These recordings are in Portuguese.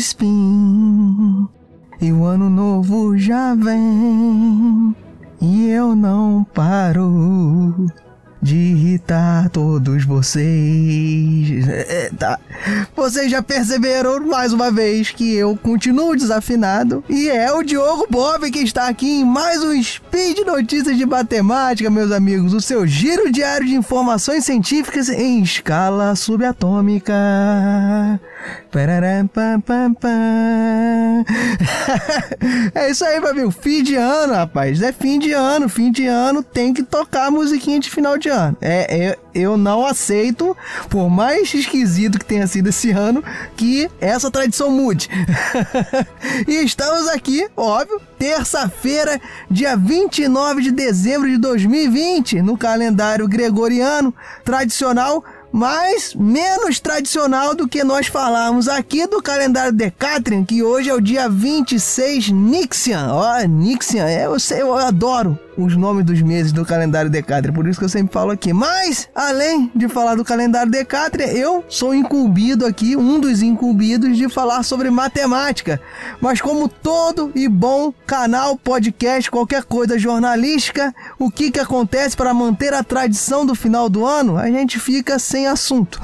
spin. E o ano novo já vem. E eu não paro de irritar todos vocês. É, tá. Vocês já perceberam mais uma vez que eu continuo desafinado e é o Diogo Bob que está aqui em mais um Speed Notícias de Matemática, meus amigos, o seu giro diário de informações científicas em escala subatômica. é isso aí, amigo. Fim de ano, rapaz. É fim de ano. Fim de ano tem que tocar a musiquinha de final de ano. É, é, eu não aceito, por mais esquisito que tenha sido esse ano, que essa tradição mude. e estamos aqui, óbvio, terça-feira, dia 29 de dezembro de 2020, no calendário gregoriano tradicional mas menos tradicional do que nós falamos aqui do calendário Decatrian, que hoje é o dia 26 Nixian. Ó, Nixian, é, eu, sei, eu adoro os nomes dos meses do calendário Decátria, por isso que eu sempre falo aqui. Mas, além de falar do calendário Decátria, eu sou incumbido aqui, um dos incumbidos de falar sobre matemática. Mas como todo e bom canal, podcast, qualquer coisa jornalística, o que que acontece para manter a tradição do final do ano? A gente fica sem assunto.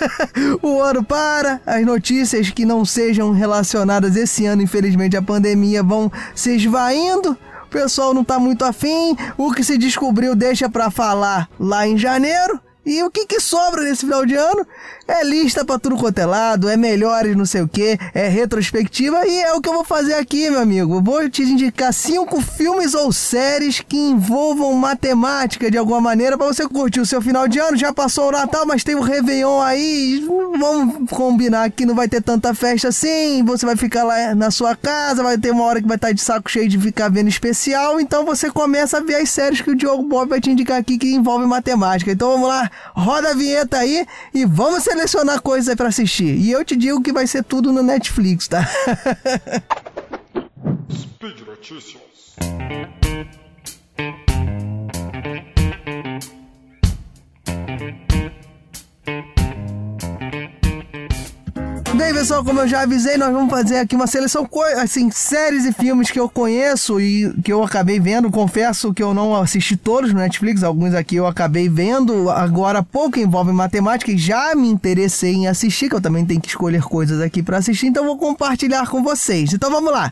o ano para, as notícias que não sejam relacionadas esse ano, infelizmente, à pandemia vão se esvaindo pessoal não tá muito afim, o que se descobriu deixa para falar lá em janeiro. E o que, que sobra nesse final de ano? É lista pra tudo quanto é lado, é melhores não sei o que, é retrospectiva e é o que eu vou fazer aqui, meu amigo. vou te indicar cinco filmes ou séries que envolvam matemática de alguma maneira para você curtir o seu final de ano. Já passou o Natal, mas tem o Réveillon aí. Vamos combinar que não vai ter tanta festa assim. Você vai ficar lá na sua casa, vai ter uma hora que vai estar de saco cheio de ficar vendo especial. Então você começa a ver as séries que o Diogo Bob vai te indicar aqui que envolvem matemática. Então vamos lá, roda a vinheta aí e vamos celebrar selecionar coisas para assistir. E eu te digo que vai ser tudo no Netflix, tá? Speed Notícias. Bem, pessoal, como eu já avisei, nós vamos fazer aqui uma seleção, assim, séries e filmes que eu conheço e que eu acabei vendo. Confesso que eu não assisti todos no Netflix, alguns aqui eu acabei vendo. Agora, pouco envolve matemática e já me interessei em assistir, que eu também tenho que escolher coisas aqui para assistir, então vou compartilhar com vocês. Então vamos lá.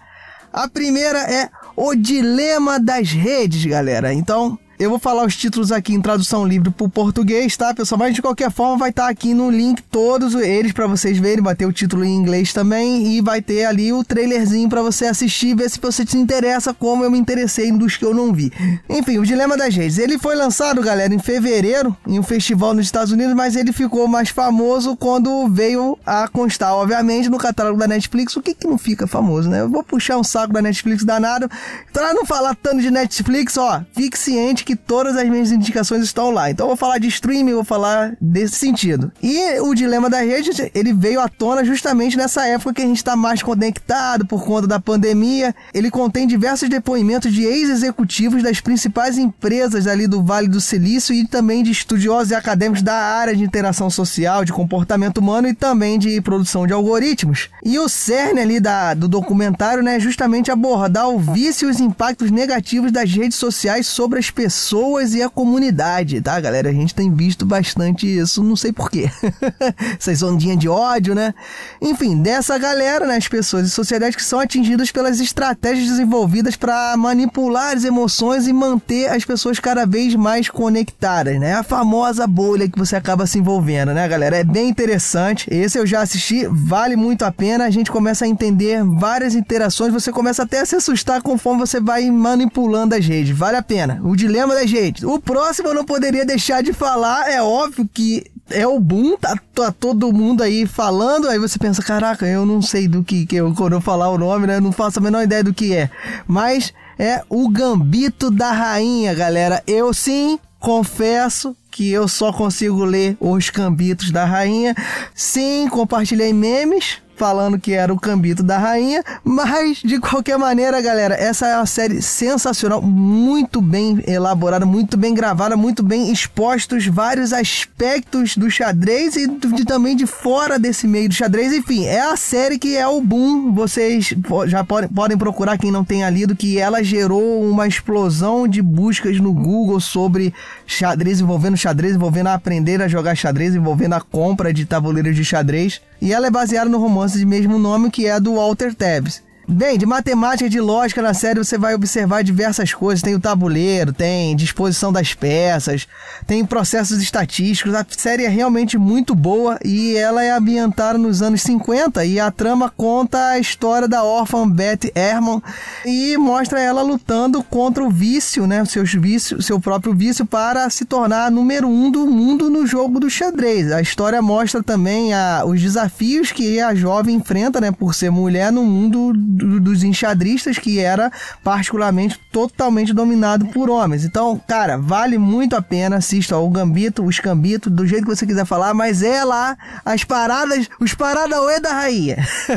A primeira é O Dilema das Redes, galera. Então, eu vou falar os títulos aqui em tradução livre para o português, tá, pessoal? Mas de qualquer forma vai estar tá aqui no link todos eles para vocês verem, vai ter o título em inglês também e vai ter ali o trailerzinho para você assistir, ver se você se interessa como eu me interessei dos que eu não vi. Enfim, o Dilema das Redes. Ele foi lançado, galera, em fevereiro em um festival nos Estados Unidos, mas ele ficou mais famoso quando veio a constar, obviamente, no catálogo da Netflix. O que que não fica famoso, né? Eu vou puxar um saco da Netflix danado. Pra não falar tanto de Netflix, ó, fique ciente que todas as minhas indicações estão lá. Então eu vou falar de streaming, vou falar desse sentido. E o dilema da rede, ele veio à tona justamente nessa época que a gente está mais conectado por conta da pandemia. Ele contém diversos depoimentos de ex-executivos das principais empresas ali do Vale do Silício e também de estudiosos e acadêmicos da área de interação social, de comportamento humano e também de produção de algoritmos. E o cerne ali da, do documentário né, é justamente abordar o vício e os impactos negativos das redes sociais sobre as pessoas pessoas e a comunidade, tá, galera? A gente tem visto bastante isso, não sei porquê. Essas ondinhas de ódio, né? Enfim, dessa galera, né, as pessoas e sociedades que são atingidas pelas estratégias desenvolvidas para manipular as emoções e manter as pessoas cada vez mais conectadas, né? A famosa bolha que você acaba se envolvendo, né, galera? É bem interessante. Esse eu já assisti, vale muito a pena. A gente começa a entender várias interações, você começa até a se assustar conforme você vai manipulando as redes. Vale a pena. O dilema da gente. O próximo eu não poderia deixar de falar, é óbvio que é o boom, tá, tá, todo mundo aí falando, aí você pensa, caraca, eu não sei do que, que eu, quando eu falar o nome, né, não faço a menor ideia do que é. Mas é o Gambito da Rainha, galera. Eu sim confesso que eu só consigo ler os Gambitos da Rainha. Sim, compartilhei memes falando que era o Cambito da Rainha, mas de qualquer maneira, galera, essa é uma série sensacional, muito bem elaborada, muito bem gravada, muito bem expostos vários aspectos do xadrez e de, também de fora desse meio do xadrez. Enfim, é a série que é o boom. Vocês já podem, podem procurar quem não tenha lido que ela gerou uma explosão de buscas no Google sobre xadrez envolvendo xadrez, envolvendo a aprender a jogar xadrez, envolvendo a compra de tabuleiros de xadrez. E ela é baseada no romance de mesmo nome que é do Walter Tevis. Bem, de matemática e de lógica na série você vai observar diversas coisas. Tem o tabuleiro, tem disposição das peças, tem processos estatísticos. A série é realmente muito boa e ela é ambientada nos anos 50 e a trama conta a história da órfã Beth Ehrman e mostra ela lutando contra o vício, né, seus vícios, seu próprio vício para se tornar a número um do mundo no jogo do xadrez. A história mostra também a, os desafios que a jovem enfrenta, né, por ser mulher no mundo dos enxadristas, que era particularmente totalmente dominado por homens. Então, cara, vale muito a pena. Assista o Gambito, o Escambito, do jeito que você quiser falar, mas é lá as paradas, os paradauê da rainha.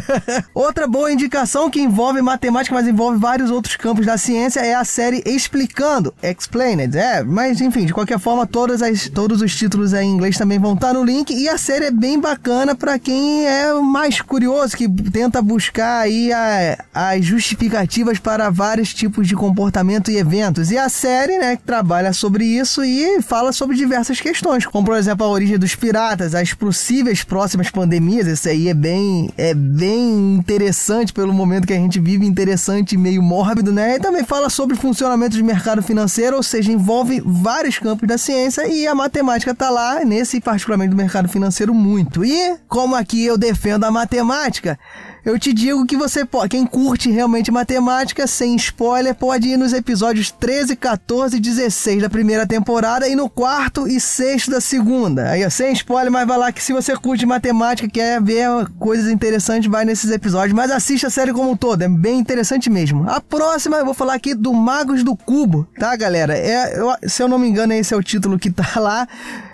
Outra boa indicação que envolve matemática, mas envolve vários outros campos da ciência é a série Explicando, Explained. É, mas enfim, de qualquer forma, todas as, todos os títulos em inglês também vão estar no link e a série é bem bacana para quem é mais curioso, que tenta buscar aí a, as justificativas para vários tipos de comportamento e eventos. E a série, né, trabalha sobre isso e fala sobre diversas questões, como por exemplo a origem dos piratas, as possíveis próximas pandemias. Isso aí é bem, é bem interessante pelo momento que a gente vive, interessante e meio mórbido, né? E também fala sobre o funcionamento do mercado financeiro, ou seja, envolve vários campos da ciência e a matemática tá lá, nesse particularmente do mercado financeiro, muito. E como aqui eu defendo a matemática, eu te digo que você pode, quem curte realmente matemática, sem spoiler, pode ir nos episódios 13, 14 e 16 da primeira temporada e no quarto e sexto da segunda. Aí, sem spoiler, mas vai lá que se você curte matemática, quer ver coisas interessantes, vai nesses episódios. Mas assista a série como um todo, é bem interessante mesmo. A próxima eu vou falar aqui do Magos do Cubo, tá, galera? É, eu, se eu não me engano, esse é o título que tá lá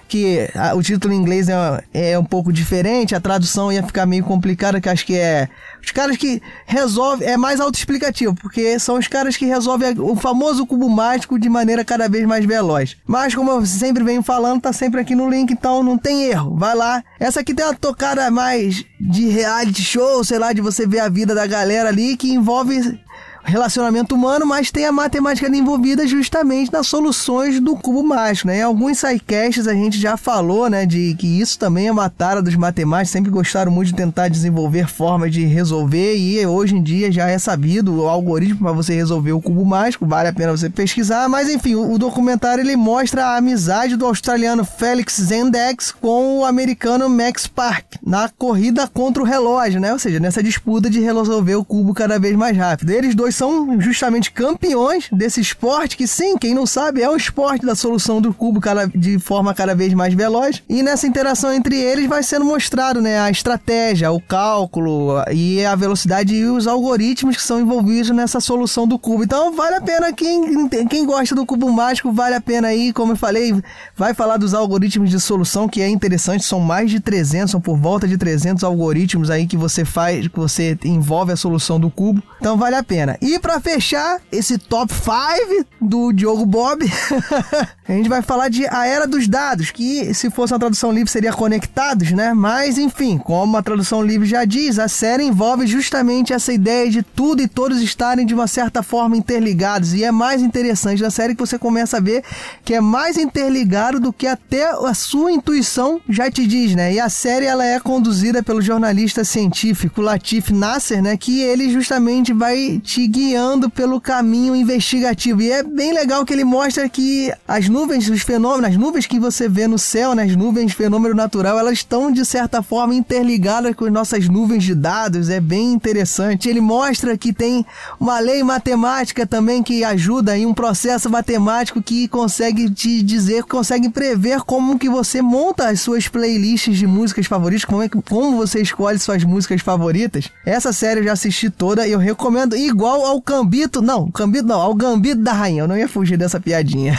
que a, o título em inglês é, é um pouco diferente, a tradução ia ficar meio complicada, que acho que é os caras que resolvem, é mais autoexplicativo, porque são os caras que resolvem o famoso cubo mágico de maneira cada vez mais veloz. Mas como eu sempre venho falando, tá sempre aqui no link, então não tem erro. Vai lá. Essa aqui tem uma tocada mais de reality show, sei lá, de você ver a vida da galera ali, que envolve relacionamento humano, mas tem a matemática envolvida justamente nas soluções do cubo mágico, né? Em alguns sidecasts a gente já falou, né, de que isso também é uma tara dos matemáticos, sempre gostaram muito de tentar desenvolver formas de resolver e hoje em dia já é sabido o algoritmo para você resolver o cubo mágico, vale a pena você pesquisar, mas enfim, o, documentário ele mostra a amizade do australiano Felix Zendex com o americano Max Park na corrida contra o relógio, né? Ou seja, nessa disputa de resolver o cubo cada vez mais rápido. Eles dois são justamente campeões desse esporte, que sim, quem não sabe, é o esporte da solução do cubo cada, de forma cada vez mais veloz. E nessa interação entre eles vai sendo mostrado né, a estratégia, o cálculo e a velocidade e os algoritmos que são envolvidos nessa solução do cubo. Então vale a pena, quem, quem gosta do cubo mágico, vale a pena aí, como eu falei, vai falar dos algoritmos de solução, que é interessante, são mais de 300, são por volta de 300 algoritmos aí que você faz, que você envolve a solução do cubo. Então vale a pena. Para fechar esse top 5 do Diogo Bob, a gente vai falar de A Era dos Dados, que se fosse uma tradução livre seria Conectados, né? Mas enfim, como a tradução livre já diz, a série envolve justamente essa ideia de tudo e todos estarem de uma certa forma interligados. E é mais interessante da série que você começa a ver que é mais interligado do que até a sua intuição já te diz, né? E a série ela é conduzida pelo jornalista científico Latif Nasser, né? Que ele justamente vai te guiando pelo caminho investigativo. E é bem legal que ele mostra que as nuvens, os fenômenos, as nuvens que você vê no céu, né, as nuvens fenômeno natural, elas estão de certa forma interligadas com as nossas nuvens de dados. É bem interessante. Ele mostra que tem uma lei matemática também que ajuda em um processo matemático que consegue te dizer, consegue prever como que você monta as suas playlists de músicas favoritas, como, é, como você escolhe suas músicas favoritas. Essa série eu já assisti toda e eu recomendo igual ao Cambito. Não, Cambito não, ao Gambito da Rainha. Eu não ia fugir dessa piadinha.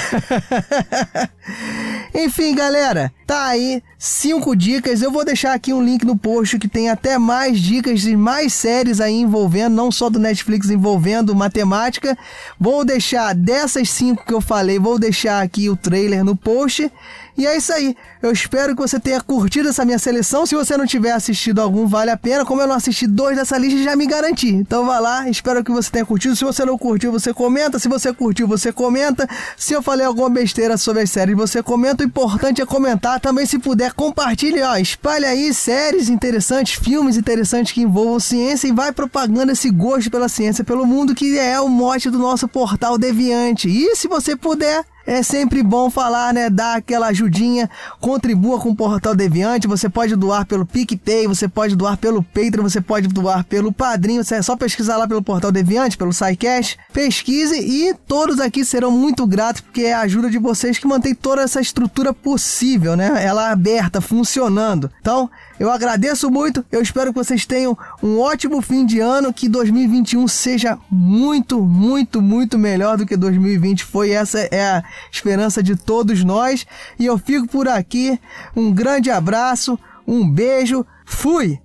Enfim, galera, tá aí. cinco dicas. Eu vou deixar aqui um link no post que tem até mais dicas de mais séries aí envolvendo, não só do Netflix envolvendo matemática. Vou deixar dessas cinco que eu falei, vou deixar aqui o trailer no post. E é isso aí. Eu espero que você tenha curtido essa minha seleção. Se você não tiver assistido algum, vale a pena. Como eu não assisti dois dessa lista, já me garanti. Então vá lá, espero que você tenha curtido. Se você não curtiu, você comenta. Se você curtiu, você comenta. Se eu falei alguma besteira sobre as séries, você comenta. O importante é comentar. Também, se puder, compartilhe, ó. Espalhe aí séries interessantes, filmes interessantes que envolvam ciência e vai propagando esse gosto pela ciência pelo mundo, que é o mote do nosso portal Deviante. E se você puder é sempre bom falar, né? Dar aquela ajudinha, contribua com o Portal Deviante. Você pode doar pelo PicPay, você pode doar pelo Patreon, você pode doar pelo Padrinho. É só pesquisar lá pelo Portal Deviante, pelo SciCast. Pesquise e todos aqui serão muito gratos porque é a ajuda de vocês que mantém toda essa estrutura possível, né? Ela aberta, funcionando. Então, eu agradeço muito. Eu espero que vocês tenham um ótimo fim de ano, que 2021 seja muito, muito, muito melhor do que 2020 foi. Essa é a esperança de todos nós. E eu fico por aqui. Um grande abraço, um beijo, fui!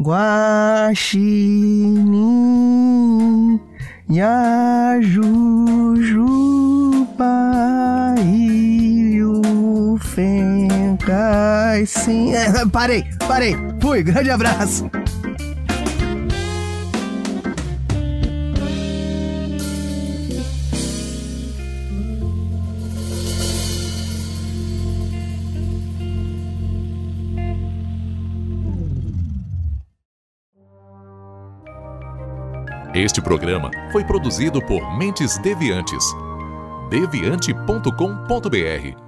Guaxinim Yajujuba Fencai sim. Parei, parei. Fui, grande abraço. Este programa foi produzido por Mentes Deviantes. deviante.com.br